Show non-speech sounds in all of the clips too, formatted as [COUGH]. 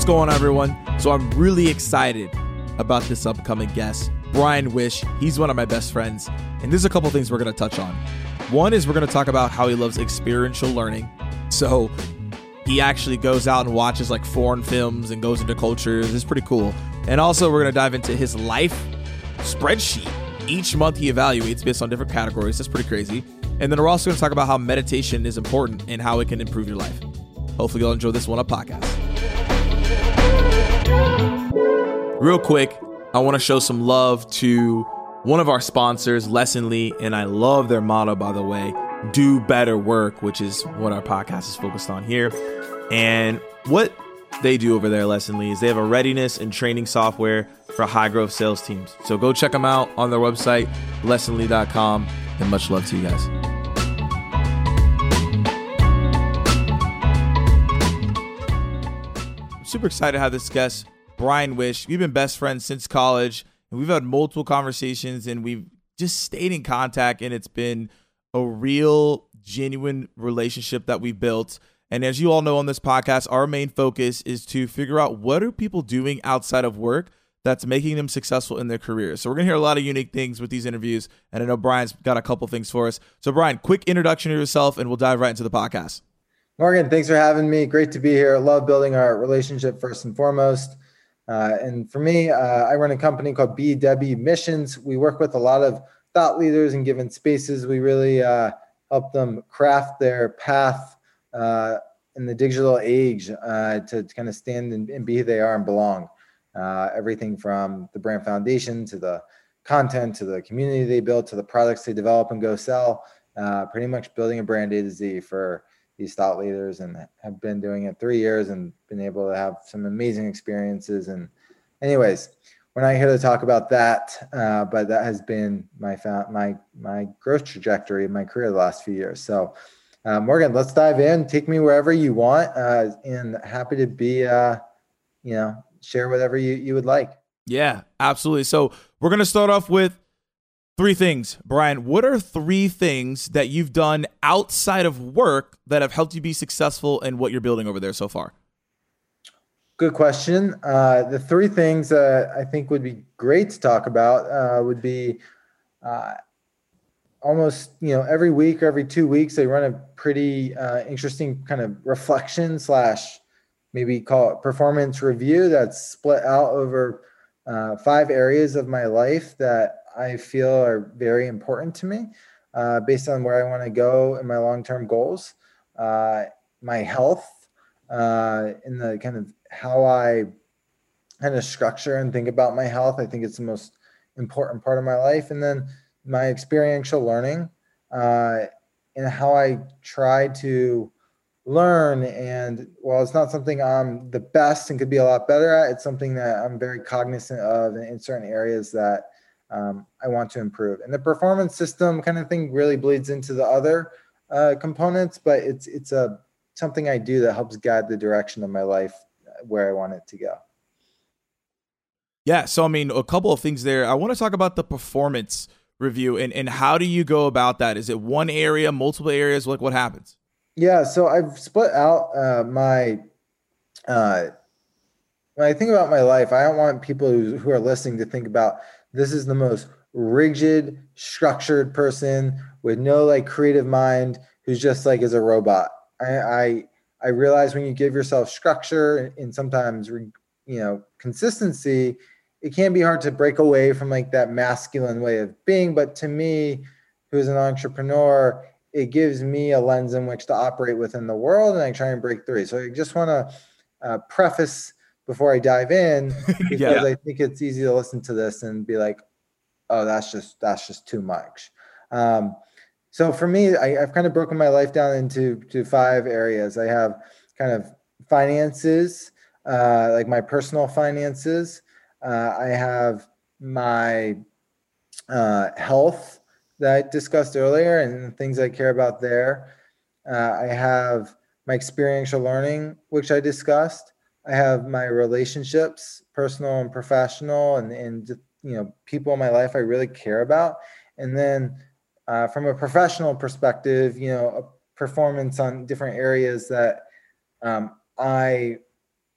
What's going on, everyone? So, I'm really excited about this upcoming guest, Brian Wish. He's one of my best friends, and there's a couple things we're going to touch on. One is we're going to talk about how he loves experiential learning. So, he actually goes out and watches like foreign films and goes into cultures. It's pretty cool. And also, we're going to dive into his life spreadsheet. Each month, he evaluates based on different categories. That's pretty crazy. And then we're also going to talk about how meditation is important and how it can improve your life. Hopefully, you'll enjoy this one up podcast. Real quick, I want to show some love to one of our sponsors, Lessonly, and I love their motto, by the way do better work, which is what our podcast is focused on here. And what they do over there, Lessonly, is they have a readiness and training software for high growth sales teams. So go check them out on their website, lessonly.com, and much love to you guys. Super excited to have this guest, Brian Wish. We've been best friends since college, and we've had multiple conversations, and we've just stayed in contact, and it's been a real, genuine relationship that we built. And as you all know on this podcast, our main focus is to figure out what are people doing outside of work that's making them successful in their careers. So we're gonna hear a lot of unique things with these interviews, and I know Brian's got a couple things for us. So Brian, quick introduction to yourself, and we'll dive right into the podcast. Morgan, thanks for having me. Great to be here. Love building our relationship first and foremost. Uh, and for me, uh, I run a company called BW Missions. We work with a lot of thought leaders in given spaces. We really uh, help them craft their path uh, in the digital age uh, to, kind of stand and, and, be who they are and belong. Uh, everything from the brand foundation to the content to the community they build to the products they develop and go sell. pretty much building a brand A to Z for these thought leaders and have been doing it three years and been able to have some amazing experiences. And, anyways, we're not here to talk about that, uh, but that has been my my my growth trajectory in my career the last few years. So, uh, Morgan, let's dive in. Take me wherever you want, uh, and happy to be, uh, you know, share whatever you you would like. Yeah, absolutely. So we're gonna start off with Three things, Brian. What are three things that you've done outside of work that have helped you be successful in what you're building over there so far? Good question. Uh, the three things that I think would be great to talk about uh, would be uh, almost you know every week or every two weeks they run a pretty uh, interesting kind of reflection slash maybe call it performance review that's split out over uh, five areas of my life that I feel are very important to me uh, based on where I want to go in my long term goals, uh, my health, uh, in the kind of how I kind of structure and think about my health. I think it's the most important part of my life. And then my experiential learning uh, and how I try to learn and while it's not something i'm the best and could be a lot better at it's something that i'm very cognizant of in certain areas that um, I want to improve. And the performance system kind of thing really bleeds into the other uh, components, but it's it's a something I do that helps guide the direction of my life uh, where I want it to go. Yeah, so I mean, a couple of things there. I want to talk about the performance review and and how do you go about that? Is it one area, multiple areas? Like what happens? Yeah, so I've split out uh, my. Uh, when I think about my life, I don't want people who, who are listening to think about this is the most rigid, structured person with no like creative mind who's just like is a robot. I I, I realize when you give yourself structure and sometimes you know consistency, it can be hard to break away from like that masculine way of being. But to me, who's an entrepreneur, it gives me a lens in which to operate within the world, and I try and break through. So I just want to uh, preface before I dive in [LAUGHS] because yeah. I think it's easy to listen to this and be like, oh, that's just that's just too much. Um, so for me, I, have kind of broken my life down into to five areas. I have kind of finances, uh, like my personal finances. Uh, I have my uh, health that I discussed earlier and things I care about there. Uh, I have my experiential learning, which I discussed. I have my relationships, personal and professional, and and you know people in my life I really care about. And then uh, from a professional perspective, you know, performance on different areas that um, I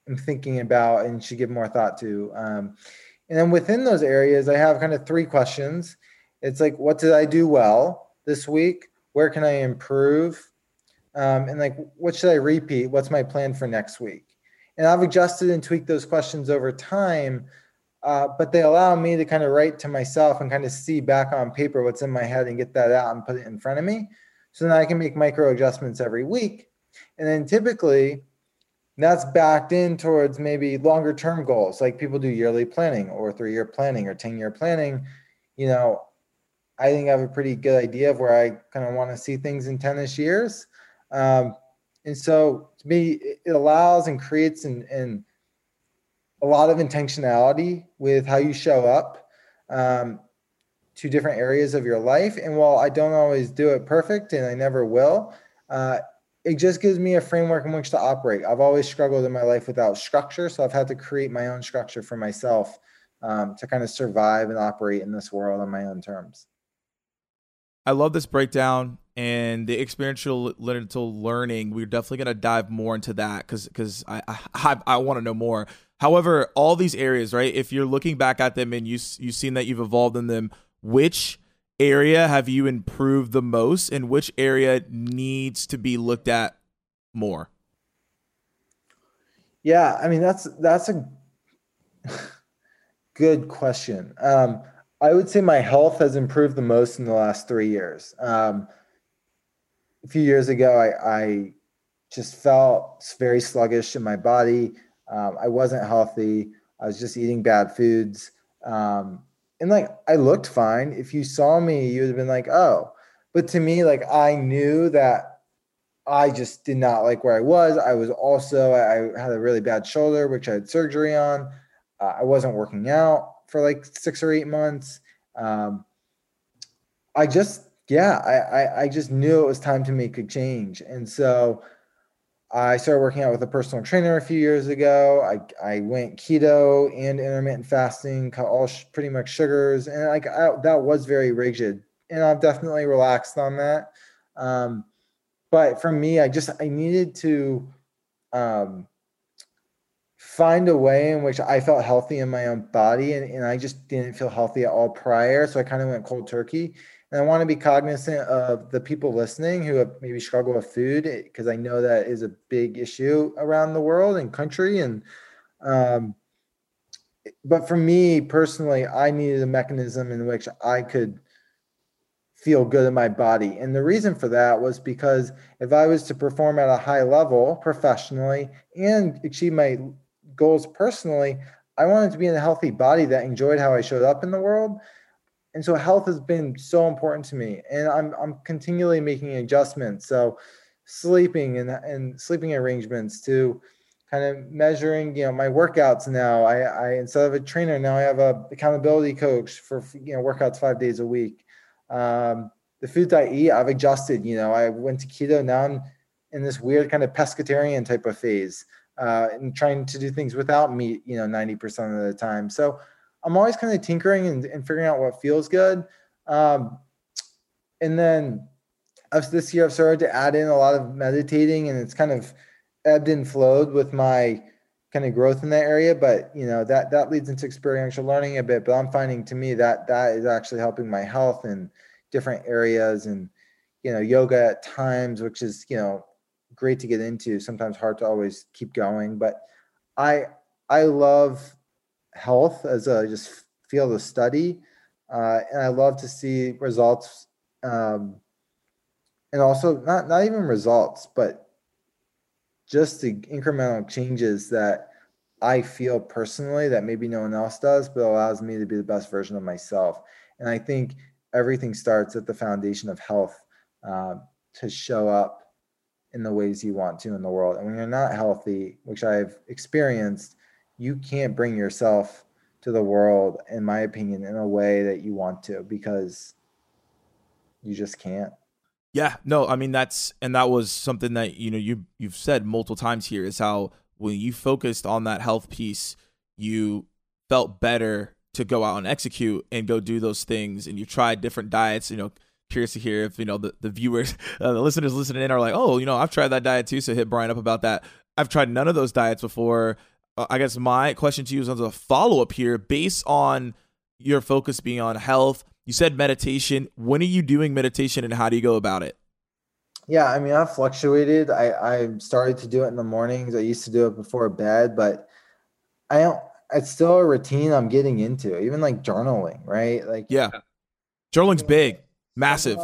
am thinking about and should give more thought to. Um, and then within those areas, I have kind of three questions. It's like, what did I do well this week? Where can I improve? Um, and like, what should I repeat? What's my plan for next week? And I've adjusted and tweaked those questions over time, uh, but they allow me to kind of write to myself and kind of see back on paper what's in my head and get that out and put it in front of me. So then I can make micro adjustments every week. And then typically, that's backed in towards maybe longer term goals like people do yearly planning or three year planning or 10 year planning you know i think i have a pretty good idea of where i kind of want to see things in 10ish years um, and so to me it allows and creates and, a lot of intentionality with how you show up um, to different areas of your life and while i don't always do it perfect and i never will uh, it just gives me a framework in which to operate. I've always struggled in my life without structure, so I've had to create my own structure for myself um, to kind of survive and operate in this world on my own terms. I love this breakdown and the experiential learning. We're definitely going to dive more into that because because I I, I want to know more. However, all these areas, right? If you're looking back at them and you you've seen that you've evolved in them, which area have you improved the most and which area needs to be looked at more? Yeah, I mean that's that's a [LAUGHS] good question. Um, I would say my health has improved the most in the last three years. Um, a few years ago, I, I, just felt very sluggish in my body. Um, I wasn't healthy. I was just eating bad foods. Um, and like I looked fine. If you saw me, you would have been like, oh. But to me, like I knew that I just did not like where I was. I was also I had a really bad shoulder, which I had surgery on. Uh, I wasn't working out for like six or eight months. Um, I just yeah, I, I I just knew it was time to make a change, and so I started working out with a personal trainer a few years ago. I, I went keto and intermittent fasting, cut all sh- pretty much sugars, and like I, that was very rigid. And I've definitely relaxed on that. Um, but for me, I just I needed to um, find a way in which I felt healthy in my own body, and, and I just didn't feel healthy at all prior. So I kind of went cold turkey. And I want to be cognizant of the people listening who have maybe struggle with food because I know that is a big issue around the world and country. And um, but for me personally, I needed a mechanism in which I could feel good in my body. And the reason for that was because if I was to perform at a high level professionally and achieve my goals personally, I wanted to be in a healthy body that enjoyed how I showed up in the world and so health has been so important to me and i'm i'm continually making adjustments. So sleeping and and sleeping arrangements to kind of measuring you know my workouts now. I i instead of a trainer now i have a accountability coach for you know workouts five days a week. Um, the foods i eat i've adjusted you know. I went to keto now i'm in this weird kind of pescatarian type of phase uh, and trying to do things without meat you know 90% of the time. So I'm always kind of tinkering and, and figuring out what feels good. Um, and then this year I've started to add in a lot of meditating and it's kind of ebbed and flowed with my kind of growth in that area. But you know, that that leads into experiential learning a bit. But I'm finding to me that that is actually helping my health in different areas and you know, yoga at times, which is, you know, great to get into, sometimes hard to always keep going. But I I love health as a just field of study. Uh, and I love to see results, um, and also not not even results, but just the incremental changes that I feel personally that maybe no one else does, but allows me to be the best version of myself. And I think everything starts at the foundation of health uh, to show up in the ways you want to in the world. And when you're not healthy, which I've experienced, you can't bring yourself to the world, in my opinion, in a way that you want to because you just can't. Yeah, no, I mean that's and that was something that you know you you've said multiple times here is how when you focused on that health piece, you felt better to go out and execute and go do those things and you tried different diets, you know, curious to hear if you know the, the viewers [LAUGHS] uh, the listeners listening in are like oh you know i've tried that diet too so hit brian up about that I've tried none of those diets before. Uh, I guess my question to you is as a follow up here, based on your focus being on health. You said meditation. When are you doing meditation, and how do you go about it? Yeah, I mean, I've fluctuated. I I started to do it in the mornings. I used to do it before bed, but I don't. It's still a routine I'm getting into. Even like journaling, right? Like yeah, journaling's big, massive.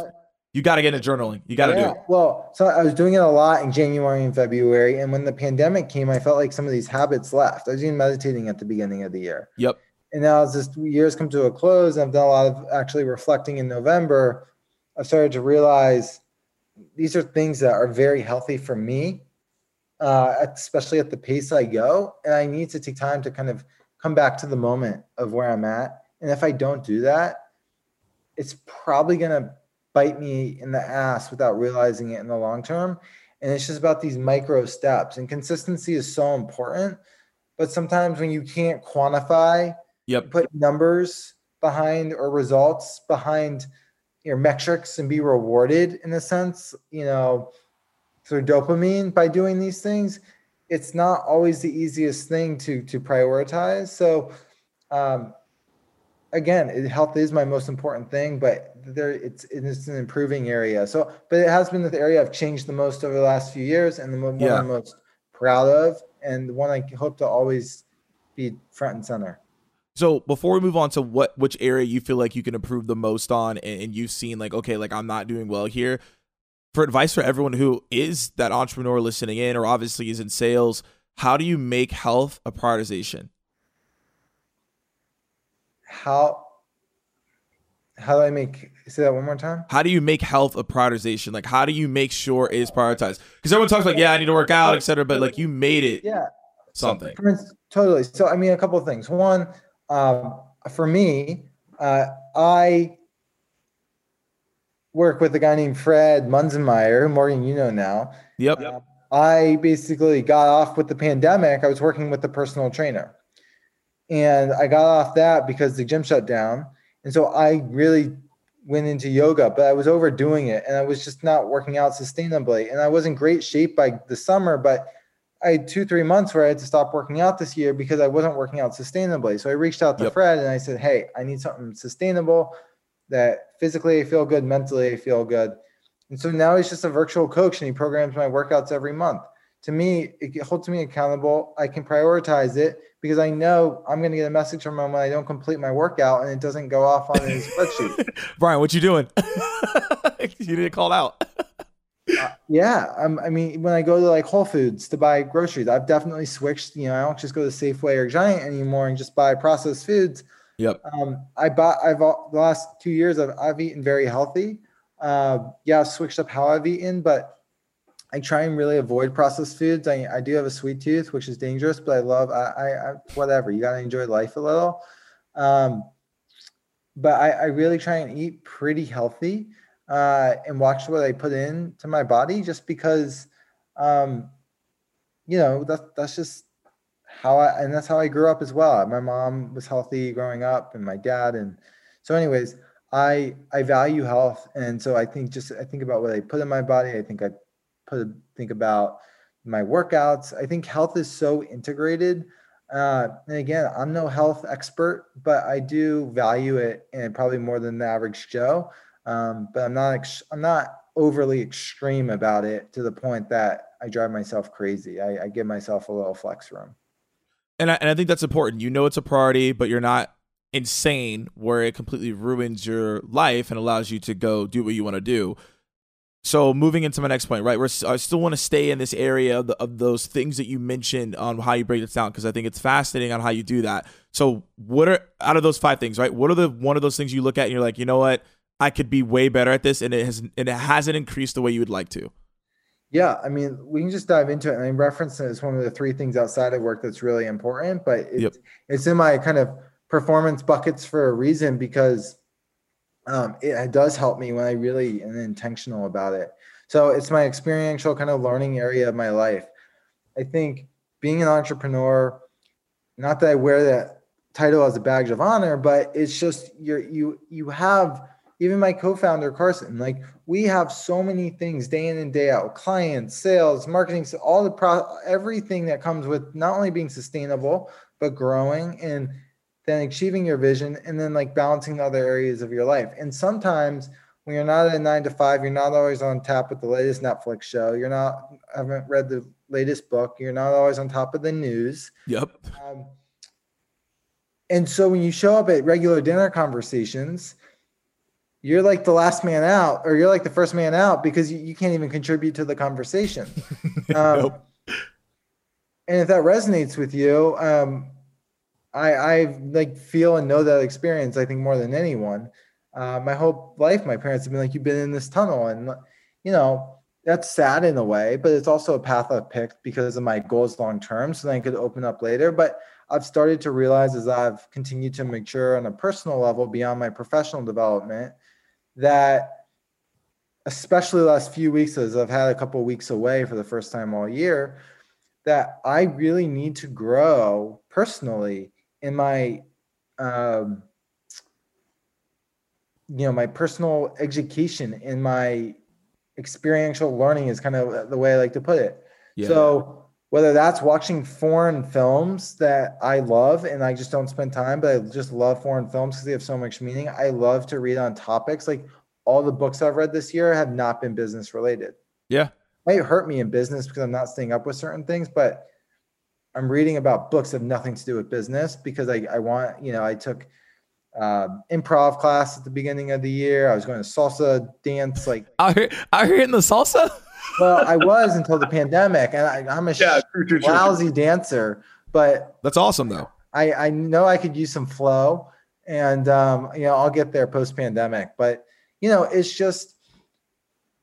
You got to get into journaling. You got to yeah. do it. Well, so I was doing it a lot in January and February, and when the pandemic came, I felt like some of these habits left. I was even meditating at the beginning of the year. Yep. And now as this year's come to a close, I've done a lot of actually reflecting in November. I've started to realize these are things that are very healthy for me, uh, especially at the pace I go. And I need to take time to kind of come back to the moment of where I'm at. And if I don't do that, it's probably going to bite me in the ass without realizing it in the long term. And it's just about these micro steps. And consistency is so important. But sometimes when you can't quantify, yep. put numbers behind or results behind your metrics and be rewarded in a sense, you know, through dopamine by doing these things, it's not always the easiest thing to to prioritize. So um, again, health is my most important thing, but there it's it's an improving area. So, but it has been the area I've changed the most over the last few years, and the one yeah. I'm most proud of, and the one I hope to always be front and center. So before we move on to what which area you feel like you can improve the most on, and, and you've seen like okay, like I'm not doing well here. For advice for everyone who is that entrepreneur listening in, or obviously is in sales, how do you make health a prioritization? How how do I make say that one more time? How do you make health a prioritization? Like how do you make sure it is prioritized? Because everyone talks like, yeah, I need to work out, etc. But like you made it yeah something. Totally. So I mean a couple of things. One, um, for me, uh, I work with a guy named Fred Munzenmeyer, Morgan, you know now. Yep. Uh, I basically got off with the pandemic. I was working with a personal trainer. And I got off that because the gym shut down. And so I really went into yoga, but I was overdoing it and I was just not working out sustainably. And I was in great shape by the summer, but I had two, three months where I had to stop working out this year because I wasn't working out sustainably. So I reached out to yep. Fred and I said, Hey, I need something sustainable that physically I feel good, mentally I feel good. And so now he's just a virtual coach and he programs my workouts every month. To me, it holds me accountable. I can prioritize it because I know I'm going to get a message from him when I don't complete my workout and it doesn't go off on his [LAUGHS] spreadsheet. Brian, what you doing? [LAUGHS] you didn't call out. Uh, yeah, um, I mean, when I go to like Whole Foods to buy groceries, I've definitely switched. You know, I don't just go to Safeway or Giant anymore and just buy processed foods. Yep. Um, I bought. I've the last two years. I've I've eaten very healthy. Uh, yeah, I've switched up how I've eaten, but I try and really avoid processed foods. I, I do have a sweet tooth, which is dangerous, but I love. I, I, I whatever. You got to enjoy life a little. Um, but I, I really try and eat pretty healthy uh, and watch what I put in to my body just because, um, you know, that's, that's just how I, and that's how I grew up as well. My mom was healthy growing up and my dad. And so anyways, I, I value health. And so I think just, I think about what I put in my body. I think I put, think about my workouts. I think health is so integrated. Uh, and again, I'm no health expert, but I do value it and probably more than the average Joe. Um, but I'm not ex- I'm not overly extreme about it to the point that I drive myself crazy. I, I give myself a little flex room. And I, and I think that's important. You know it's a priority, but you're not insane where it completely ruins your life and allows you to go do what you want to do. So moving into my next point, right? We're, I still want to stay in this area of, the, of those things that you mentioned on how you break this down because I think it's fascinating on how you do that. So what are out of those five things, right? What are the one of those things you look at and you're like, you know what? I could be way better at this, and it has and it hasn't increased the way you would like to. Yeah, I mean, we can just dive into it. I mean, reference is one of the three things outside of work that's really important, but it's, yep. it's in my kind of performance buckets for a reason because um, it, does help me when I really am intentional about it. So it's my experiential kind of learning area of my life. I think being an entrepreneur, not that I wear that title as a badge of honor, but it's just you're you you have even my co-founder Carson, like we have so many things day in and day out, clients, sales, marketing, so all the pro everything that comes with not only being sustainable, but growing and then achieving your vision and then like balancing the other areas of your life. And sometimes when you're not at a nine to five, you're not always on tap with the latest Netflix show. You're not haven't read the latest book. You're not always on top of the news. Yep. Um, and so when you show up at regular dinner conversations, you're like the last man out, or you're like the first man out because you, you can't even contribute to the conversation. [LAUGHS] Um, nope. And if that resonates with you, um, I I like feel and know that experience. I think more than anyone uh, my whole life, my parents have been like, "You've been in this tunnel," and you know that's sad in a way, but it's also a path I've picked because of my goals long term, so then I could open up later. But I've started to realize as I've continued to mature on a personal level beyond my professional development that especially the last few weeks as I've had a couple weeks away for the first time all year that I really need to grow personally in my um, you know my personal education and my experiential learning is kind of the way I like to put it. Yeah. So whether that's watching foreign films that I love and I just don't spend time, but I just love foreign films because they have so much meaning. I love to read on topics like all the books I've read this year have not been business related. Yeah. It might hurt me in business because I'm not staying up with certain things, but I'm reading about books that have nothing to do with business because I, I want, you know, I took uh, improv class at the beginning of the year. I was going to salsa dance. Like I hear, I hear in the salsa. well, I was until the pandemic, and I, am a yeah, true, true, lousy true. dancer. But that's awesome, though. I I know I could use some flow, and um, you know I'll get there post pandemic. But you know, it's just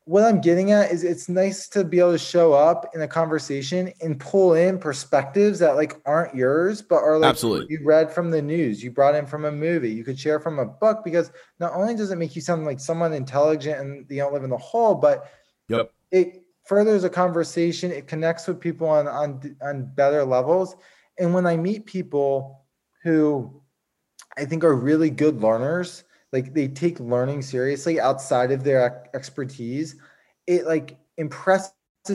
what I'm getting at is it's nice to be able to show up in a conversation and pull in perspectives that like aren't yours, but are like Absolutely. you read from the news, you brought in from a movie, you could share from a book because not only does it make you sound like someone intelligent and you don't live in the hole, but yep. it furthers a conversation, it connects with people on on on better levels. And when I meet people who I think are really good learners, like they take learning seriously outside of their expertise it like impresses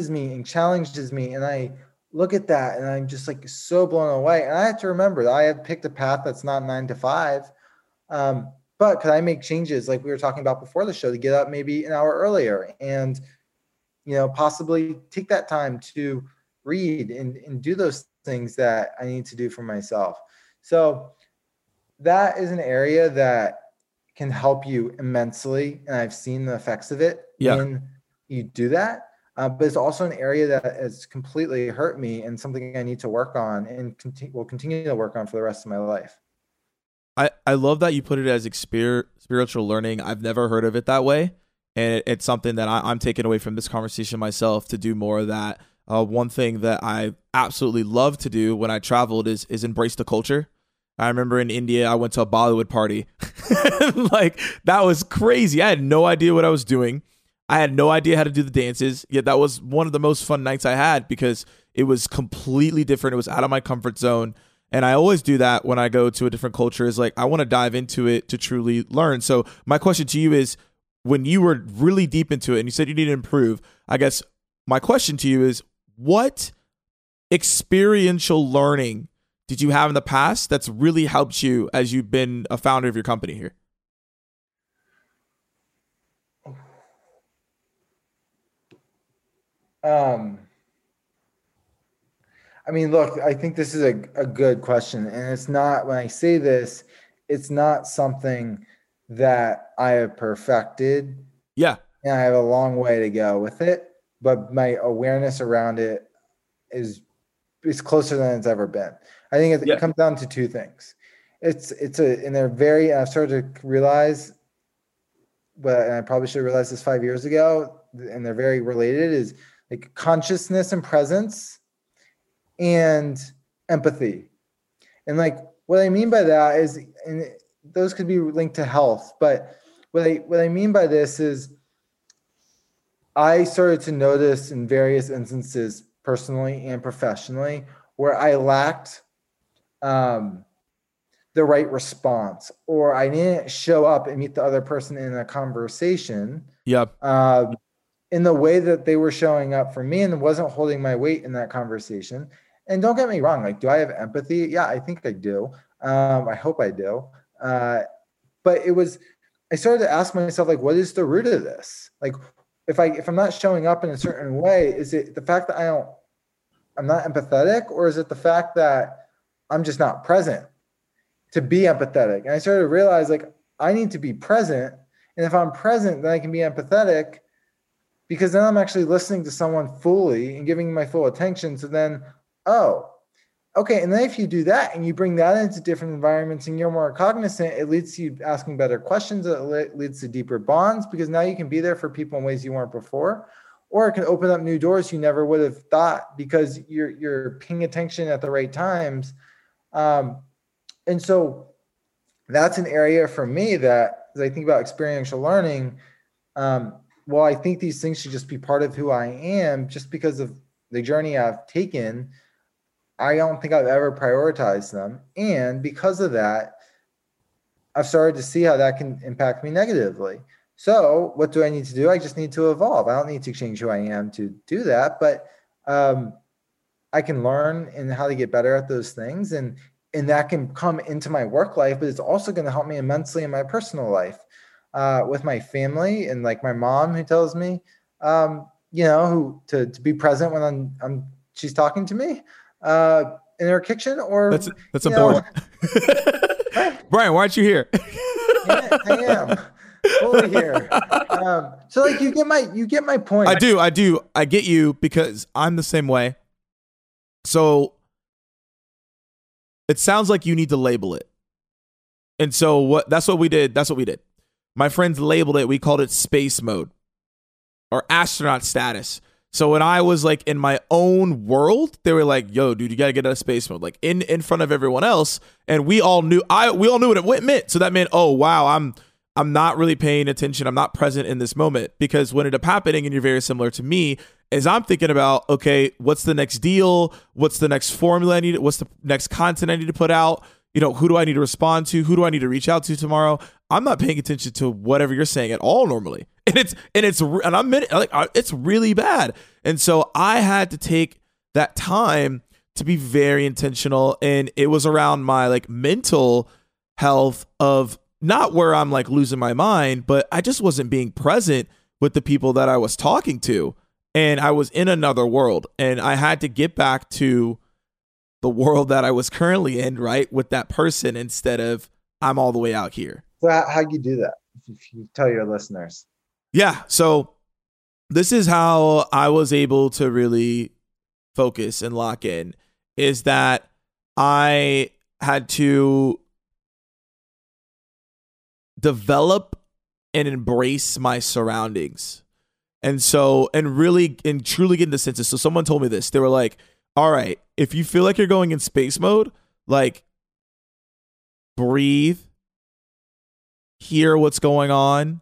me and challenges me and i look at that and i'm just like so blown away and i have to remember that i have picked a path that's not nine to five um, but could i make changes like we were talking about before the show to get up maybe an hour earlier and you know possibly take that time to read and, and do those things that i need to do for myself. So that is an area that can help you immensely. And I've seen the effects of it yeah. when you do that. Uh, but it's also an area that has completely hurt me and something I need to work on and conti- will continue to work on for the rest of my life. I, I love that you put it as exper- spiritual learning. I've never heard of it that way. And it, it's something that I, am taking away from this conversation myself to do more of that. Uh, one thing that I absolutely love to do when I traveled is is embrace the culture. I remember in India, I went to a Bollywood party. [LAUGHS] like, that was crazy. I had no idea what I was doing. I had no idea how to do the dances. Yet that was one of the most fun nights I had because it was completely different. It was out of my comfort zone. And I always do that when I go to a different culture is like I want to dive into it to truly learn. So my question to you is when you were really deep into it and you said you need to improve, I guess my question to you is what experiential learning did you have in the past that's really helped you as you've been a founder of your company here? Um, I mean, look, I think this is a, a good question. And it's not, when I say this, it's not something that I have perfected. Yeah. And I have a long way to go with it. But my awareness around it is is closer than it's ever been. I think it, yeah. it comes down to two things. It's it's a and they're very. I've started to realize, but and I probably should have realized this five years ago, and they're very related. Is like consciousness and presence, and empathy, and like what I mean by that is, and those could be linked to health, but what I what I mean by this is, I started to notice in various instances, personally and professionally, where I lacked um, the right response or I didn't show up and meet the other person in a conversation. Yep. Uh, in the way that they were showing up for me and wasn't holding my weight in that conversation. And don't get me wrong, like, do I have empathy? Yeah, I think I do. Um, I hope I do. Uh, but it was, I started to ask myself, like, what is the root of this? Like, if I if I'm not showing up in a certain way, is it the fact that I don't, I'm not empathetic, or is it the fact that I'm just not present to be empathetic? And I started to realize, like, I need to be present, and if I'm present, then I can be empathetic because then I'm actually listening to someone fully and giving my full attention. So then, oh, okay. And then if you do that and you bring that into different environments and you're more cognizant, it leads to you asking better questions. It leads to deeper bonds because now you can be there for people in ways you weren't before. Or it can open up new doors you never would have thought because you're you're paying attention at the right times. Um, and so that's an area for me that as I think about experiential learning, um, well, I think these things should just be part of who I am just because of the journey I've taken. I don't think I've ever prioritized them. And because of that, I've started to see how that can impact me negatively. So, what do I need to do? I just need to evolve. I don't need to change who I am to do that, but um, I can learn and how to get better at those things. And and that can come into my work life, but it's also going to help me immensely in my personal life uh, with my family and like my mom who tells me, um, you know, who to, to be present when I'm, I'm she's talking to me uh, in her kitchen or that's that's important. [LAUGHS] Brian, why aren't you here? yeah, [LAUGHS] I am fully here. Um, so like you get my you get my point. I do, I do, I get you because I'm the same way. So it sounds like you need to label it. And so what that's what we did. That's what we did. My friends labeled it, we called it space mode or astronaut status. So when I was like in my own world, they were like, "Yo, dude, you gotta get out of space mode." Like in in front of everyone else, and we all knew. I we all knew what it meant. So that meant, oh wow, I'm I'm not really paying attention. I'm not present in this moment because when it up happening, and you're very similar to me, is I'm thinking about, okay, what's the next deal? What's the next formula I need? What's the next content I need to put out? You know, who do I need to respond to? Who do I need to reach out to tomorrow? I'm not paying attention to whatever you're saying at all normally, [LAUGHS] and it's and it's and I'm like it's really bad, and so I had to take that time to be very intentional, and it was around my like mental health of not where I'm like losing my mind, but I just wasn't being present with the people that I was talking to, and I was in another world, and I had to get back to the world that I was currently in, right, with that person instead of I'm all the way out here. So how, how you do that? If you tell your listeners. Yeah. So this is how I was able to really focus and lock in is that I had to develop and embrace my surroundings. And so, and really and truly get into senses. So, someone told me this. They were like, all right, if you feel like you're going in space mode, like breathe, hear what's going on,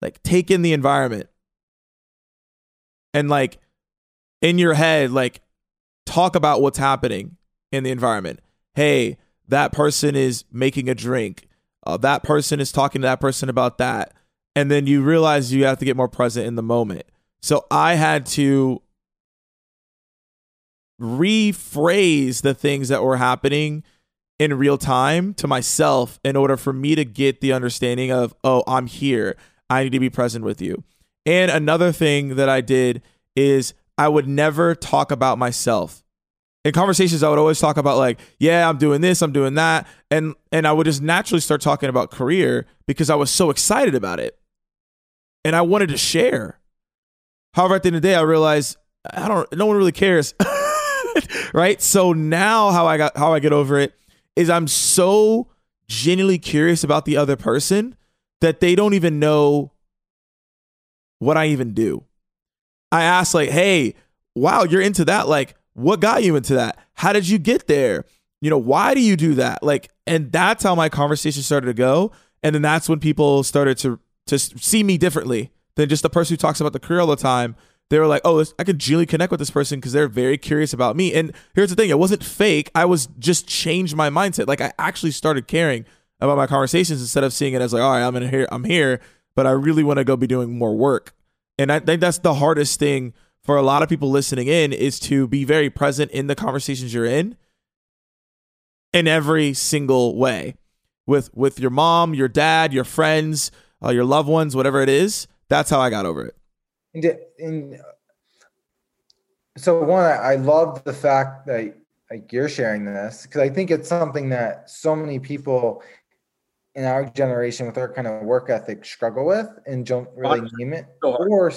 like take in the environment. And like in your head, like talk about what's happening in the environment. Hey, that person is making a drink. Uh, that person is talking to that person about that. And then you realize you have to get more present in the moment. So I had to rephrase the things that were happening in real time to myself in order for me to get the understanding of, oh, I'm here. I need to be present with you. And another thing that I did is I would never talk about myself. In conversations, I would always talk about like, yeah, I'm doing this, I'm doing that. And and I would just naturally start talking about career because I was so excited about it. And I wanted to share. However, at the end of the day, I realized I don't no one really cares. [LAUGHS] right? So now how I got how I get over it is I'm so genuinely curious about the other person that they don't even know what I even do. I ask like, "Hey, wow, you're into that. Like, what got you into that? How did you get there? You know, why do you do that?" Like, and that's how my conversation started to go. And then that's when people started to to see me differently than just the person who talks about the career all the time. They were like, oh, I could genuinely connect with this person because they're very curious about me. And here's the thing: it wasn't fake. I was just changed my mindset. Like I actually started caring about my conversations instead of seeing it as like, all right, I'm in here, I'm here, but I really want to go be doing more work. And I think that's the hardest thing for a lot of people listening in is to be very present in the conversations you're in in every single way with with your mom, your dad, your friends, uh, your loved ones, whatever it is. That's how I got over it. And, and so one, I, I love the fact that like you're sharing this because I think it's something that so many people in our generation with our kind of work ethic struggle with and don't really name it. So or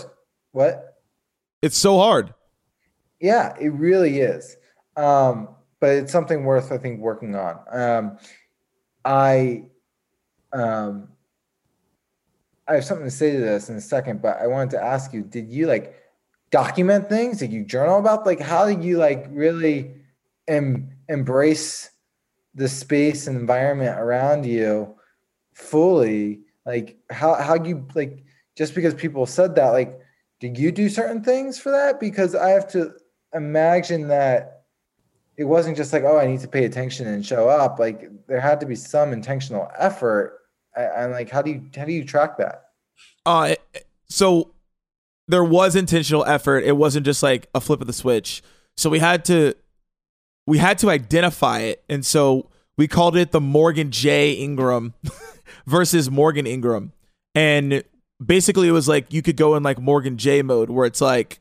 what? It's so hard. Yeah, it really is. Um, but it's something worth I think working on. Um, I um, I have something to say to this in a second, but I wanted to ask you: Did you like document things? Did you journal about like how did you like really em- embrace the space and environment around you fully? Like how how you like just because people said that like did you do certain things for that? Because I have to imagine that it wasn't just like oh i need to pay attention and show up like there had to be some intentional effort and like how do you how do you track that uh so there was intentional effort it wasn't just like a flip of the switch so we had to we had to identify it and so we called it the morgan j ingram [LAUGHS] versus morgan ingram and basically it was like you could go in like morgan j mode where it's like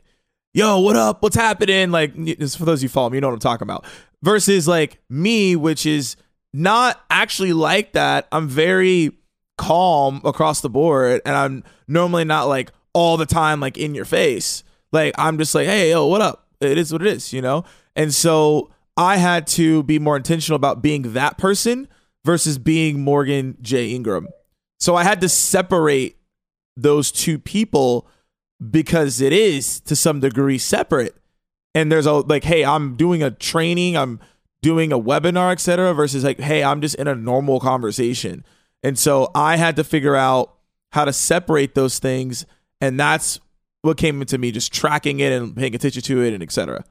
yo, what up? What's happening? Like, for those of you follow me, you know what I'm talking about. Versus like me, which is not actually like that. I'm very calm across the board, and I'm normally not like all the time like in your face. Like I'm just like, hey, yo, what up? It is what it is, you know. And so I had to be more intentional about being that person versus being Morgan J. Ingram. So I had to separate those two people because it is to some degree separate. And there's a like, hey, I'm doing a training, I'm doing a webinar, etc. Versus like, hey, I'm just in a normal conversation. And so I had to figure out how to separate those things, and that's what came into me, just tracking it and paying attention to it, and etc.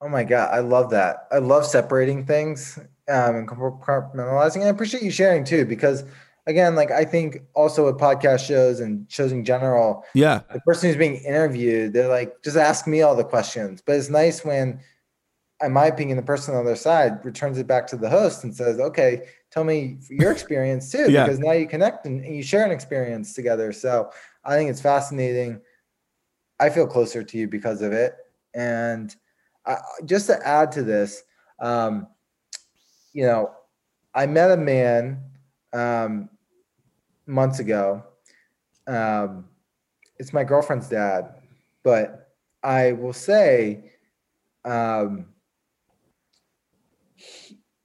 Oh my god, I love that. I love separating things um, and compartmentalizing. I appreciate you sharing too, because again, like I think also with podcast shows and shows in general, yeah, the person who's being interviewed, they're like, just ask me all the questions. But it's nice when, in my opinion, the person on the other side returns it back to the host and says, okay, tell me your experience too, yeah. because now you connect and, you share an experience together. So I think it's fascinating. I feel closer to you because of it. And I, just to add to this, um, you know, I met a man um, months ago. Um, it's my girlfriend's dad, but I will say, um,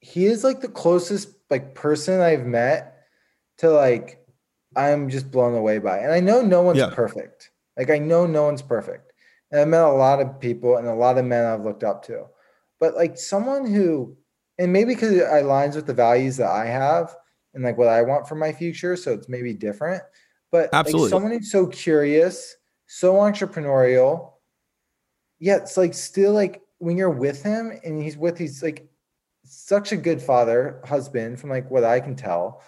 he, is like the closest like person I've met to like I'm just blown away by. And I know no one's yeah. perfect. Like I know no one's perfect. And I've met a lot of people and a lot of men I've looked up to. But like someone who and maybe because it aligns with the values that I have, and like what I want for my future. So it's maybe different. But Absolutely. like someone who's so curious, so entrepreneurial, yet it's like still like when you're with him and he's with he's like such a good father, husband, from like what I can tell.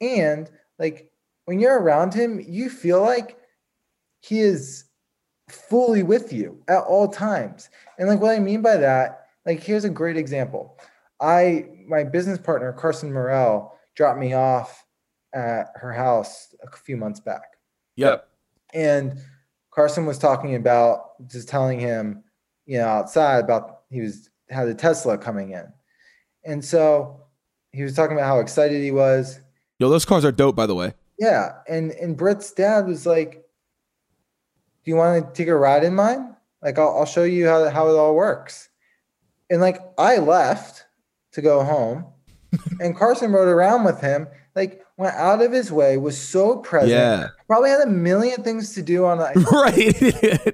And like when you're around him, you feel like he is fully with you at all times. And like what I mean by that, like here's a great example. I my business partner Carson Morel dropped me off at her house a few months back. Yep. And Carson was talking about just telling him, you know, outside about he was had a Tesla coming in. And so he was talking about how excited he was. Yo, those cars are dope, by the way. Yeah. And and Britt's dad was like, Do you want to take a ride in mine? Like I'll, I'll show you how, how it all works. And like I left to go home [LAUGHS] and Carson rode around with him, like went out of his way, was so present. Yeah. Probably had a million things to do on a [LAUGHS] right.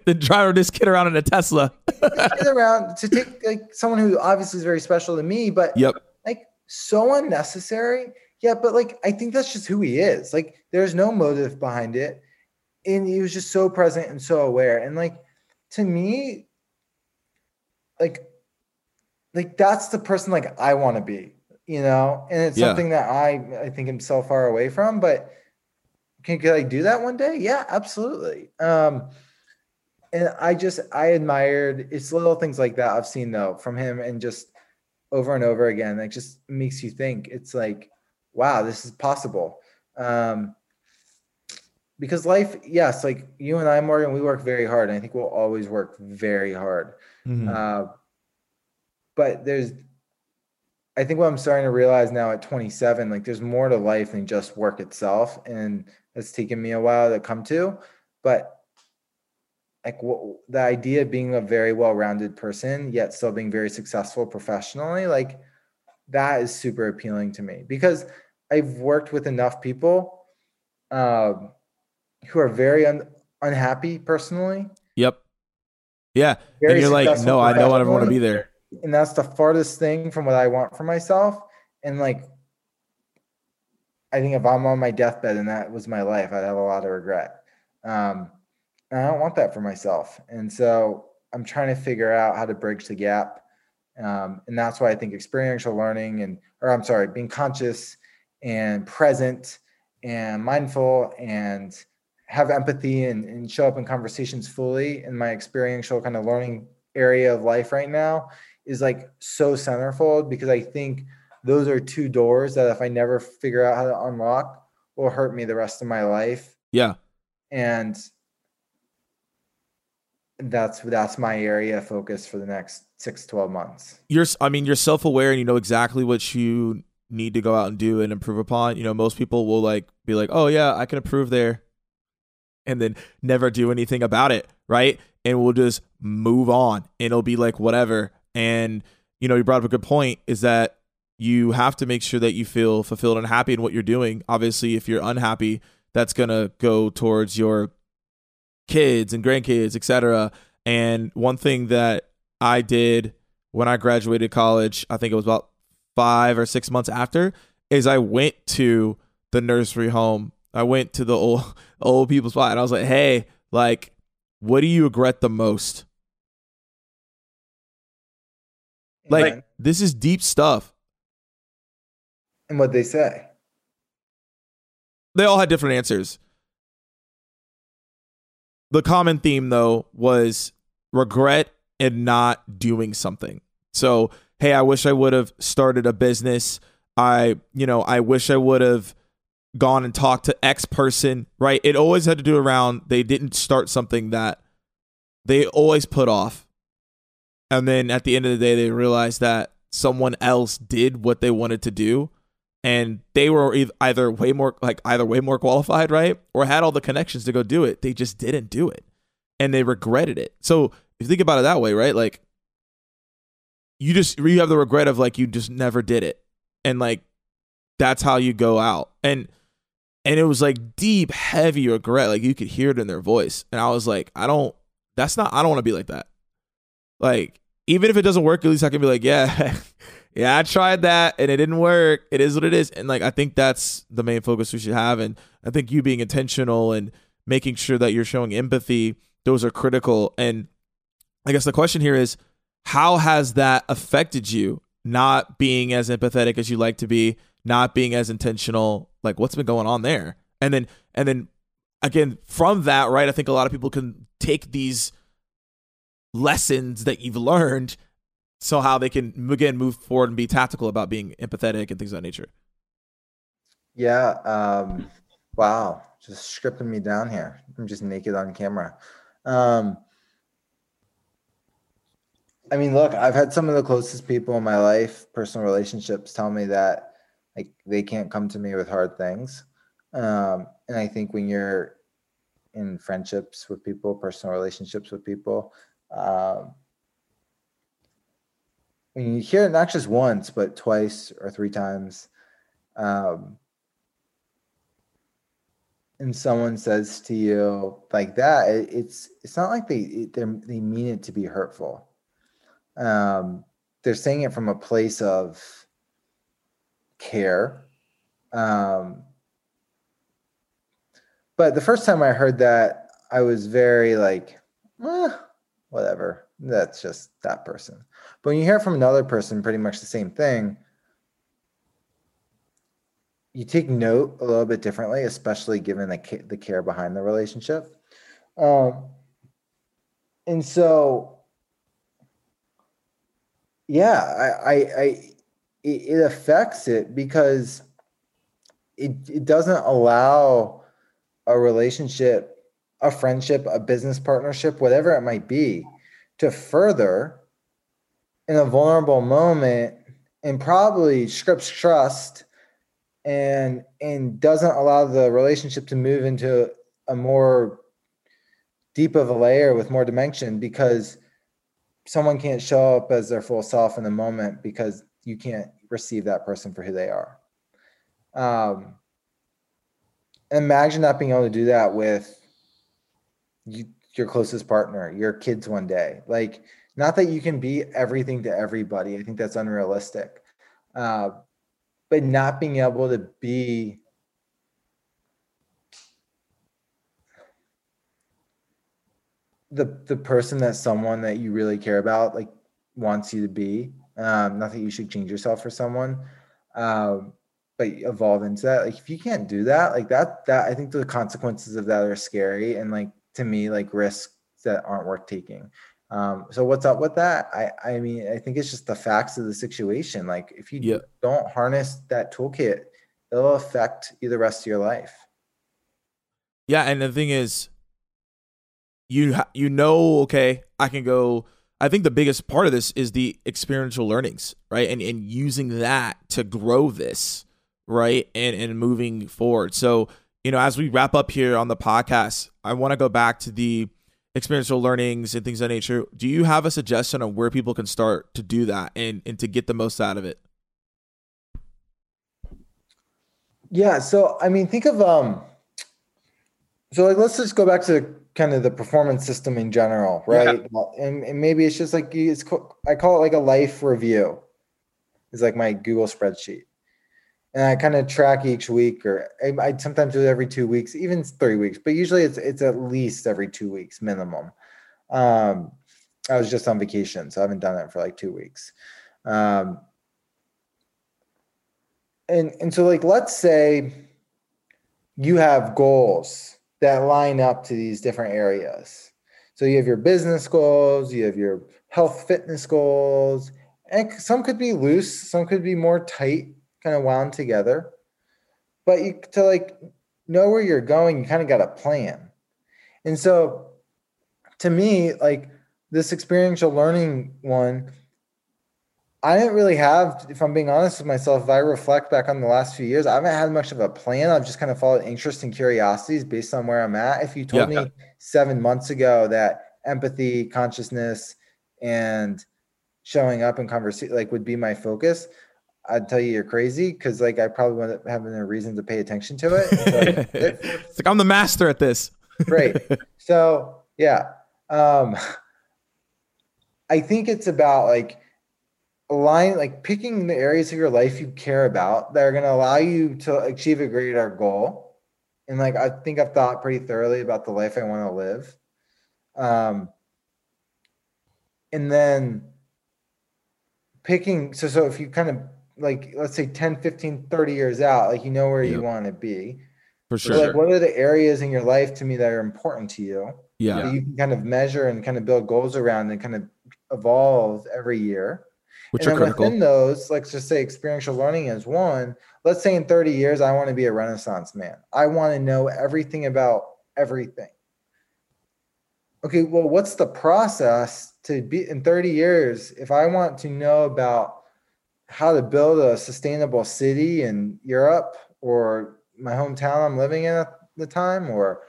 [LAUGHS] the driver this kid around in a Tesla. [LAUGHS] around to take like someone who obviously is very special to me, but yep. like so unnecessary. Yeah, but like I think that's just who he is. Like there's no motive behind it. And he was just so present and so aware. And like to me, like, like that's the person like I want to be, you know, and it's Yeah. something that I I think I'm so far away from, but can could I do that one day? Yeah, absolutely. Um, and I just I admired it's little things like that I've seen though from him and just over and over again. It just makes you think. It's like, wow, this is possible. Um, because life, yes, like you and I, Morgan, we work very hard, and I think we'll always work very hard. Mhm. Uh, but there's, I think what I'm starting to realize now at 27, like there's more to life than just work itself, and it's taken me a while to come to. But like what, the idea of being a very well-rounded person, yet still being very successful professionally, like that is super appealing to me because I've worked with enough people um, who are very un- unhappy personally. Yep. Yeah. Very and you're like, no, I don't never want to be there. And that's the farthest thing from what I want for myself. And like, I think if I'm on my deathbed and that was my life, I'd have a lot of regret. Um, and I don't want that for myself. And so I'm trying to figure out how to bridge the gap. Um, and that's why I think experiential learning and, or I'm sorry, being conscious and present and mindful and have empathy and, and show up in conversations fully in my experiential kind of learning area of life right now is like so centerfold because I think those are two doors that if I never figure out how to unlock will hurt me the rest of my life. Yeah. And that's that's my area of focus for the next six, 12 months. You're, I mean, you're self aware and you know exactly what you need to go out and do and improve upon. You know, most people will like be like, oh, yeah, I can improve there. And then never do anything about it. Right. And we'll just move on and it'll be like whatever. And, you know, you brought up a good point is that you have to make sure that you feel fulfilled and happy in what you're doing. Obviously, if you're unhappy, that's going to go towards your kids and grandkids, etc. And one thing that I did when I graduated college, I think it was about five or six months after, is I went to the nursery home. I went to the old [LAUGHS] old people's spot and I was like, hey, like, what do you regret the most? Like, this is deep stuff. and what they say. They all had different answers. The common theme, though, was regret and not doing something. So, hey, I wish I would have started a business. I, you know, I wish I would have gone and talked to X person, right? It always had to do around they didn't start something that they always put off. And then at the end of the day, they realized that someone else did what they wanted to do and they were either way more like either way more qualified, right? Or had all the connections to go do it. They just didn't do it. And they regretted it. So if you think about it that way, right? Like you just you have the regret of like you just never did it. And like that's how you go out. And and it was like deep, heavy regret. Like you could hear it in their voice. And I was like, I don't that's not I don't want to be like that. Like even if it doesn't work, at least I can be like, yeah, [LAUGHS] yeah, I tried that and it didn't work. It is what it is. And like I think that's the main focus we should have. And I think you being intentional and making sure that you're showing empathy, those are critical. And I guess the question here is how has that affected you not being as empathetic as you like to be, not being as intentional? Like what's been going on there? And then and then again, from that, right, I think a lot of people can take these lessons that you've learned so how they can again move forward and be tactical about being empathetic and things of that nature. Yeah. Um, wow. Just scripting me down here. I'm just naked on camera. Um, I mean, look, I've had some of the closest people in my life, personal relationships, tell me that like they can't come to me with hard things. Um, and I think when you're in friendships with people, personal relationships with people, um, when you hear it not just once, but twice or three times, um, and someone says to you like that, it, it's it's not like they they mean it to be hurtful. Um, they're saying it from a place of care. Um, but the first time I heard that, I was very like, "Eh, whatever. That's just that person. But when you hear from another person, pretty much the same thing, you take note a little bit differently, especially given the the care behind the relationship. Um, and so, yeah, I, I, I it affects it because it it doesn't allow a relationship, a friendship, a business partnership, whatever it might be, to further in a vulnerable moment and probably scripts trust and and doesn't allow the relationship to move into a more deep of a layer with more dimension because someone can't show up as their full self in the moment because you can't receive that person for who they are. Um, imagine not being able to do that with you, your closest partner your kids one day. Like not that you can be everything to everybody i think that's unrealistic. Uh, but not being able to be the the person that someone that you really care about like wants you to be um not that you should change yourself for someone um but evolve into that. Like if you can't do that like that that i think the consequences of that are scary and like to me like risks that aren't worth taking um, so what's up with that? I I mean, I think it's just the facts of the situation. Like if you yep. don't harness that toolkit, it'll affect you the rest of your life. Yeah, and the thing is, you you know, okay, I can go. I think the biggest part of this is the experiential learnings, right? And and using that to grow this, right? And and moving forward. So, you know, as we wrap up here on the podcast, I want to go back to the experiential learnings and things of that nature. Do you have a suggestion on where people can start to do that and, and to get the most out of it? Yeah. So, I mean, think of, um, so like, let's just go back to kind of the performance system in general, right? Yeah. And, and maybe it's just like, it's, I call it like a life review. It's like my Google spreadsheet and I kind of track each week, or I, I, sometimes do it every two weeks, even three weeks, but usually it's it's at least every two weeks minimum. Um, I was just on vacation, so I haven't done it for like two weeks. Um, and and so like let's say you have goals that line up to these different areas. So you have your business goals, you have your health fitness goals, and some could be loose, some could be more tight kind of wound together. But you to like know where you're going, you kind of got a plan. And so to me, like this experiential learning one, I didn't really have, if I'm being honest with myself, if I reflect back on the last few years, I haven't had much of a plan. I've just kind of followed interest and curiosities based on where I'm at. If you told yeah. me seven months ago that empathy, consciousness, and showing up and conversation like would be my focus, I'd tell you you're crazy because like I probably wouldn't have a reason to pay attention to it. Like, [LAUGHS] it's like I'm the master at this. [LAUGHS] Great. So yeah, um, I think it's about like align, like picking the areas of your life you care about that are going to allow you to achieve a greater goal. And like I think I've thought pretty thoroughly about the life I want to live. Um, and then picking so so if you kind of like let's say 10 15 30 years out like you know where you want to be. For sure so like what are the areas in your life to me that are important to you yeah. that you can kind of measure and kind of build goals around and kind of evolve every year? Which and are critical. within those let's just say experiential learning is one. Let's say in 30 years i want to be a renaissance man. I want to know everything about everything. Okay well what's the process to be in 30 years if i want to know about how to build a sustainable city in Europe or my hometown I'm living in at the time, or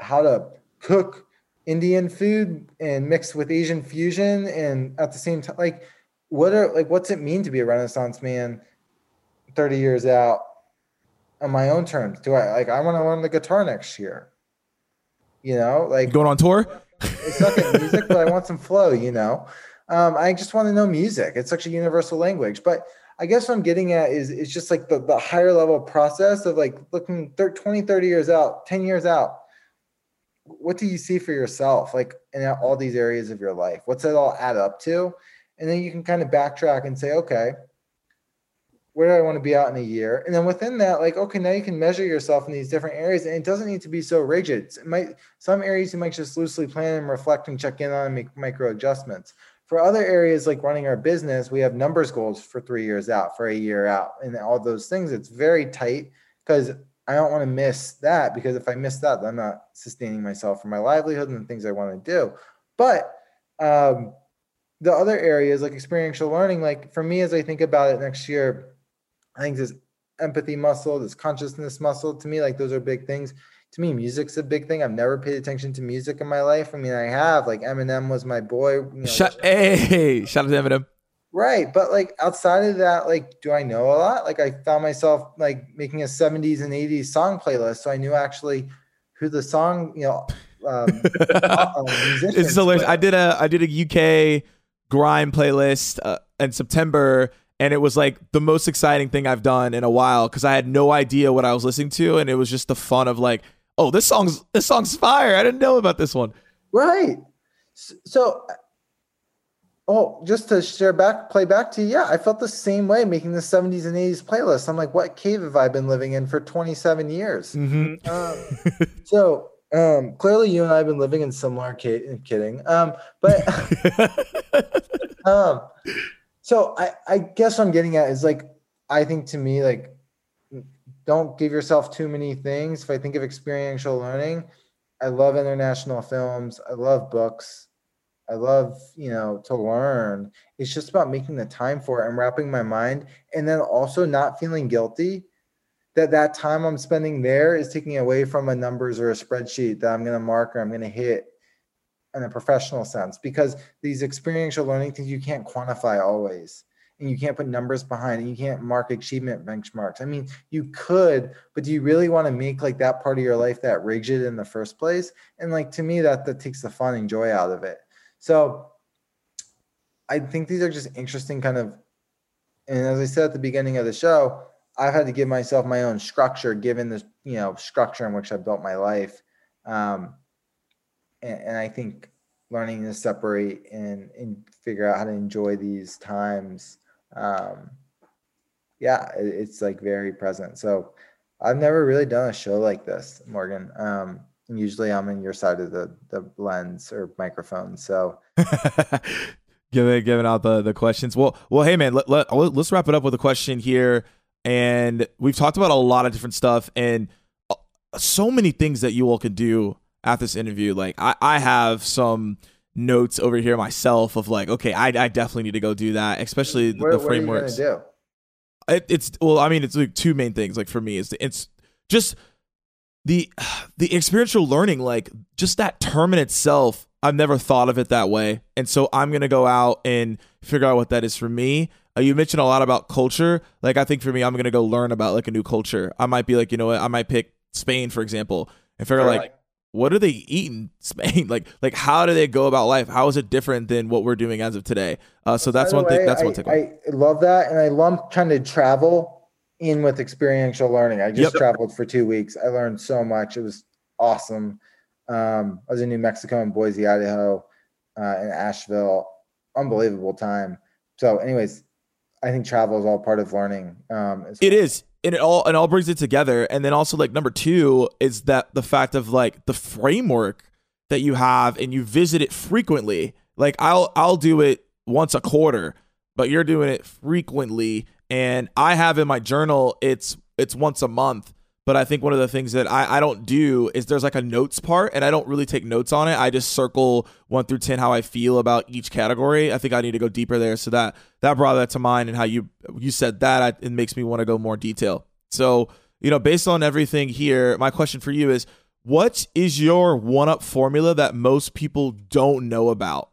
how to cook Indian food and mix with Asian fusion and at the same time, like what are like what's it mean to be a Renaissance man 30 years out on my own terms? Do I like I want to learn the guitar next year? You know, like going on tour? I suck at music, but I want some flow, you know. Um, I just want to know music. It's such a universal language. But I guess what I'm getting at is it's just like the, the higher level process of like looking 30, 20, 30 years out, 10 years out. what do you see for yourself like in all these areas of your life what's it all add up to and then you can kind of backtrack and say okay where do i want to be out in a year and then within that like okay now you can measure yourself in these different areas and it doesn't need to be so rigid it might some areas you might just loosely plan and reflect and check in on and make micro adjustments for other areas like running our business we have numbers goals for three years out for a year out and all those things it's very tight because I don't want to miss that because if I miss that, I'm not sustaining myself for my livelihood and the things I want to do. But um, the other areas like experiential learning, like for me, as I think about it next year, I think this empathy muscle, this consciousness muscle, to me, like those are big things. To me, music's a big thing. I've never paid attention to music in my life. I mean, I have. Like Eminem was my boy. You know, Shut, hey, shout out to Eminem. Right. But like outside of that, like, do I know a lot? Like I found myself like making a 70s and 80s song playlist. So I knew actually who the song, you know, um, [LAUGHS] uh, it's hilarious. I did a I did a UK grime playlist uh, in September and it was like the most exciting thing I've done in a while because I had no idea what I was listening to and it was just the fun of like, oh, this song's this song's fire. I didn't know about this one. Right. So Oh, just to share back, play back to you. Yeah, I felt the same way making the 70s and 80s playlist. I'm like, what cave have I been living in for 27 years? Mm-hmm. Um, so um, clearly, you and I have been living in similar. Ca- kidding, um, but [LAUGHS] um, so I, I guess what I'm getting at is like, I think to me, like, don't give yourself too many things. If I think of experiential learning, I love international films. I love books. I love, you know, to learn. It's just about making the time for it and wrapping my mind and then also not feeling guilty that that time I'm spending there is taking away from a numbers or a spreadsheet that I'm going to mark or I'm going to hit in a professional sense because these experiential learning things you can't quantify always and you can't put numbers behind and you can't mark achievement benchmarks. I mean, you could, but do you really want to make like that part of your life that rigid in the first place? And like to me that that takes the fun and joy out of it. So I think these are just interesting kind of, and as I said at the beginning of the show, I've had to give myself my own structure given this, you know, structure in which I've built my life. Um, and, and I think learning to separate and, and figure out how to enjoy these times. Um, yeah, it, it's like very present. So I've never really done a show like this, Morgan. Um, usually I'm in your side of the the lens or microphone. So [LAUGHS] giving giving out the the questions. Well, well, hey man, let, let let's wrap it up with a question here. And we've talked about a lot of different stuff and uh, so many things that you all can do at this interview. Like I, I have some notes over here myself of like, okay, I, I definitely need to go do that, especially the, what, the frameworks. It, it's well, I mean, it's like two main things. Like for me, is it's just the [SIGHS] the experiential learning like just that term in itself i've never thought of it that way. And so i'm gonna go out and figure out what that is for me. Uh, you mentioned a lot about culture. Like i think for me i'm gonna go learn about like a new culture. I might be like you know what i might pick spain for example and figure out like what do they eat in [LAUGHS] spain like like how do they go about life how is it different than what we're doing as of today uh, so that's one way, thing that's I, one thing i love that and i love trying to travel in with experiential learning. I just yep. traveled for two weeks. I learned so much. It was awesome. Um, I was in New Mexico and Boise, Idaho, uh, in Asheville. Unbelievable time. So, anyways, I think travel is all part of learning. Um, it is, and it all and all brings it together. And then also, like number two is that the fact of like the framework that you have, and you visit it frequently. Like I'll I'll do it once a quarter, but you're doing it frequently and I have in my journal it's it's once a month. But I think one of the things that I, I don't do is there's like a notes part and I don't really take notes on it. I just circle one through ten how I feel about each category. I think I need to go deeper there. So that that brought that to mind and how you you said that I, it makes me want to go more detail. So, you know, based on everything here, my question for you is what is your one up formula that most people don't know about?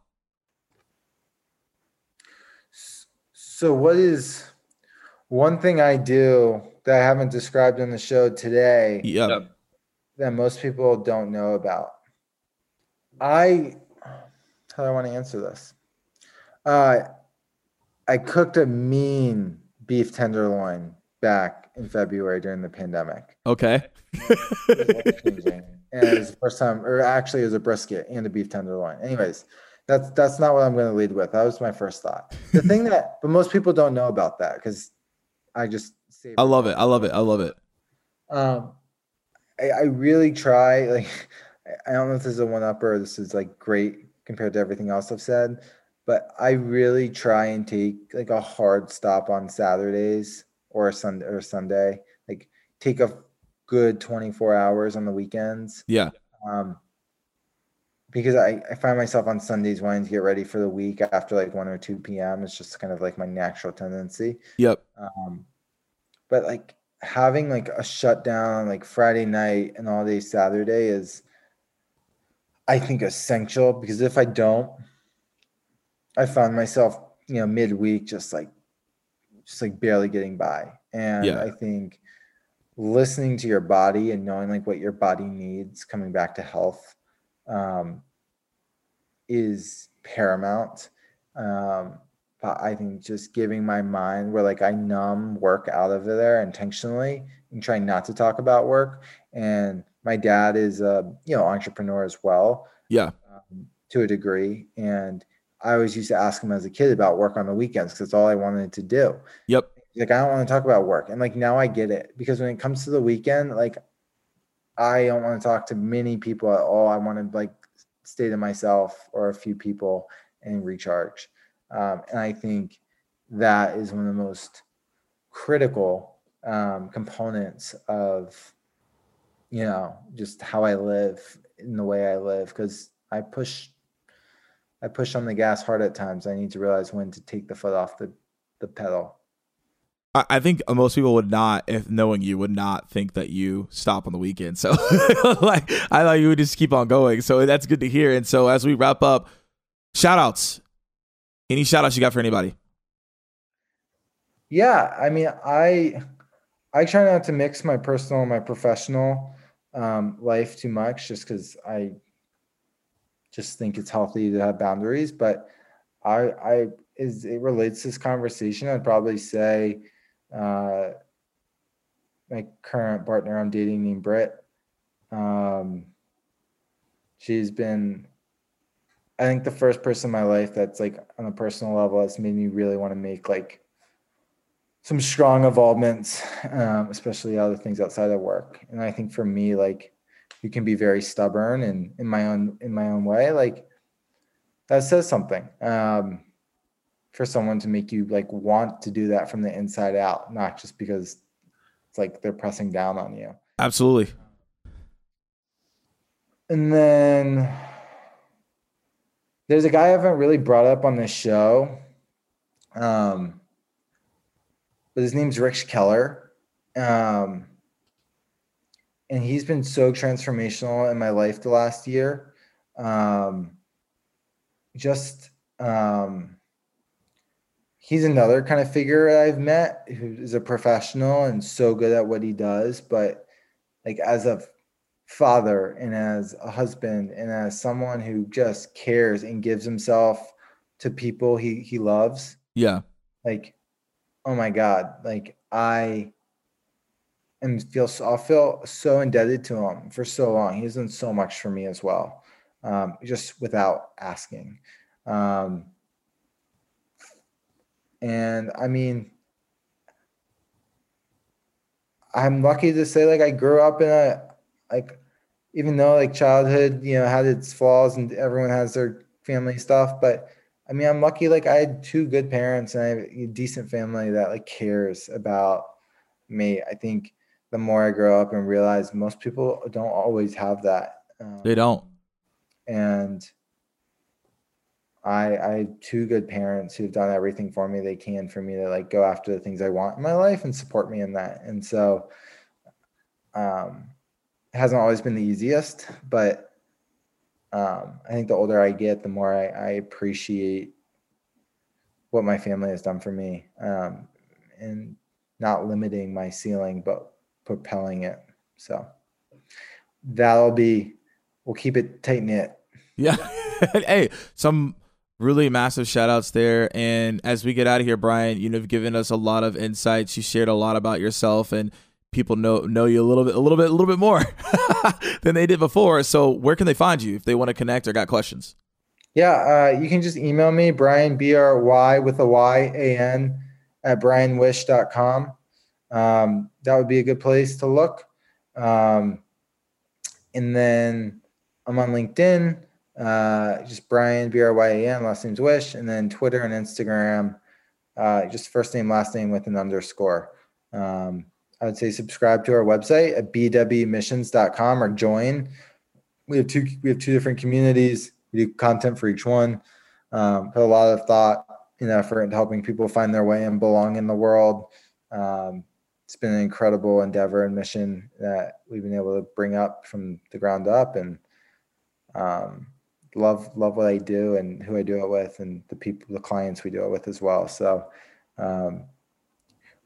So what is one thing I do that I haven't described in the show today yep. that most people don't know about. I how do I want to answer this? Uh, I cooked a mean beef tenderloin back in February during the pandemic. Okay. and it was the first time, or actually, it was a brisket and a beef tenderloin. Anyways, that's that's not what I'm going to lead with. That was my first thought. The thing that, but most people don't know about that because I just. I love it. I love it. I love it. Um, I, I really try. [LAUGHS] Like, I don't know if this is a one up or this is like great compared to everything else I've said, but I really try and take like a hard stop on Saturdays or a Sunday or Sunday. Like, take a good 24 hours on the weekends. Yeah. Um, because I, I find myself on Sundays wanting to get ready for the week after like 1 or 2 p.m. It's just kind of like my natural tendency. Yep. Um, but like having like a shutdown like Friday night and all day Saturday is, I think, essential because if I don't, I found myself, you know, midweek just like, just like barely getting by. And Yeah. I think listening to your body and knowing like what your body needs coming back to health um, is paramount. Um, I think just giving my mind where like I numb work out of there intentionally and trying not to talk about work. And my dad is a you know entrepreneur as well Yeah. um, to a degree, and I always used to ask him as a kid about work on the weekends because that's all I wanted to do Yep. like I don't want to talk about work. And like now I get it because when it comes to the weekend, like I don't want to talk to many people at all. I want to like stay to myself or a few people and recharge. Um, and I think that is one of the most critical um, components of you know just how I live in the way I live because I push I push on the gas hard at times. I need to realize when to take the foot off the the pedal. I I think most people would not, if knowing you, would not think that you stop on the weekend. So, [LAUGHS] like, I thought you would just keep on going. So that's good to hear. And so, as we wrap up, shout outs. Any shout outs you got for anybody? Yeah, I mean, I I try not to mix my personal and my professional um, life too much, just because I just think it's healthy to have boundaries. But I I is it relates to this conversation. I'd probably say uh, my current partner I'm dating named Britt. Um, she's been I think the first person in my life that's like on a personal level that's made me really want to make like some strong involvements, um, especially other things outside of work. And I think for me, like you can be very stubborn and in my own in my own way, like that says something. Um, for someone to make you like want to do that from the inside out, not just because it's like they're pressing down on you. Absolutely. And then there's a guy I haven't really brought up on this show. Um, but his name's Rich Keller. Um, and he's been so transformational in my life the last year. Um, just, um, he's another kind of figure I've met who is a professional and so good at what he does. But like as a father and as a husband and as someone who just cares and gives himself to people he he loves. Yeah. like oh my god like i am feel so, i feel so indebted to him for so long. He's done so much for me as well um, just without asking. Um, and i mean i'm lucky to say like i grew up in a like even though like childhood you know had its flaws and everyone has their family stuff but i mean i'm lucky like i had two good parents and i have a decent family that like cares about me i think the more i grow up and realize most people don't always have that um, They don't. and I I have two good parents who've done everything for me they can for me to like go after the things I want in my life and support me in that. And so um hasn't always been the easiest, but um I think the older I get, the more I, I appreciate what my family has done for me. Um and not limiting my ceiling but propelling it. So that'll be we'll keep it tight knit. Yeah. [LAUGHS] hey, some really massive shout outs there. And as we get out of here, Brian, you know, you've given us a lot of insights. You shared a lot about yourself and people know know you a little bit a little bit a little bit more [LAUGHS] than they did before. So where can they find you if they want to connect or got questions? Yeah, uh, you can just email me, Brian B R Y with a Y A N at brianwish.com. Um, that would be a good place to look. Um, and then I'm on LinkedIn, uh, just Brian B R Y A N, last name's Wish, and then Twitter and Instagram, uh, just first name, last name with an underscore. Um, I would say subscribe to our website at bwmissions.com or join. We have two we have two different communities. We do content for each one. Um, put a lot of thought and effort into helping people find their way and belong in the world. Um, it's been an incredible endeavor and mission that we've been able to bring up from the ground up and um, love love what I do and who I do it with and the people the clients we do it with as well. So um,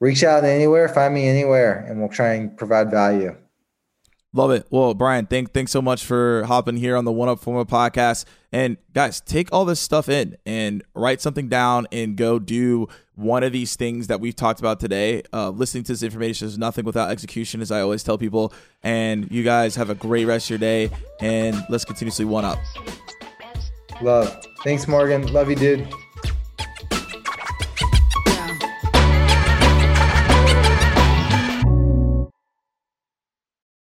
reach out anywhere, find me anywhere, and we'll try and provide value. Love it. Well, Brian, thank thanks so much for hopping here on the One Up Formula podcast. And guys, take all this stuff in and write something down and go do one of these things that we've talked about today. Uh, listening to this information is nothing without execution, as I always tell people. And you guys have a great rest of your day, and let's continuously one up. Love. Thanks, Morgan. Love you, dude.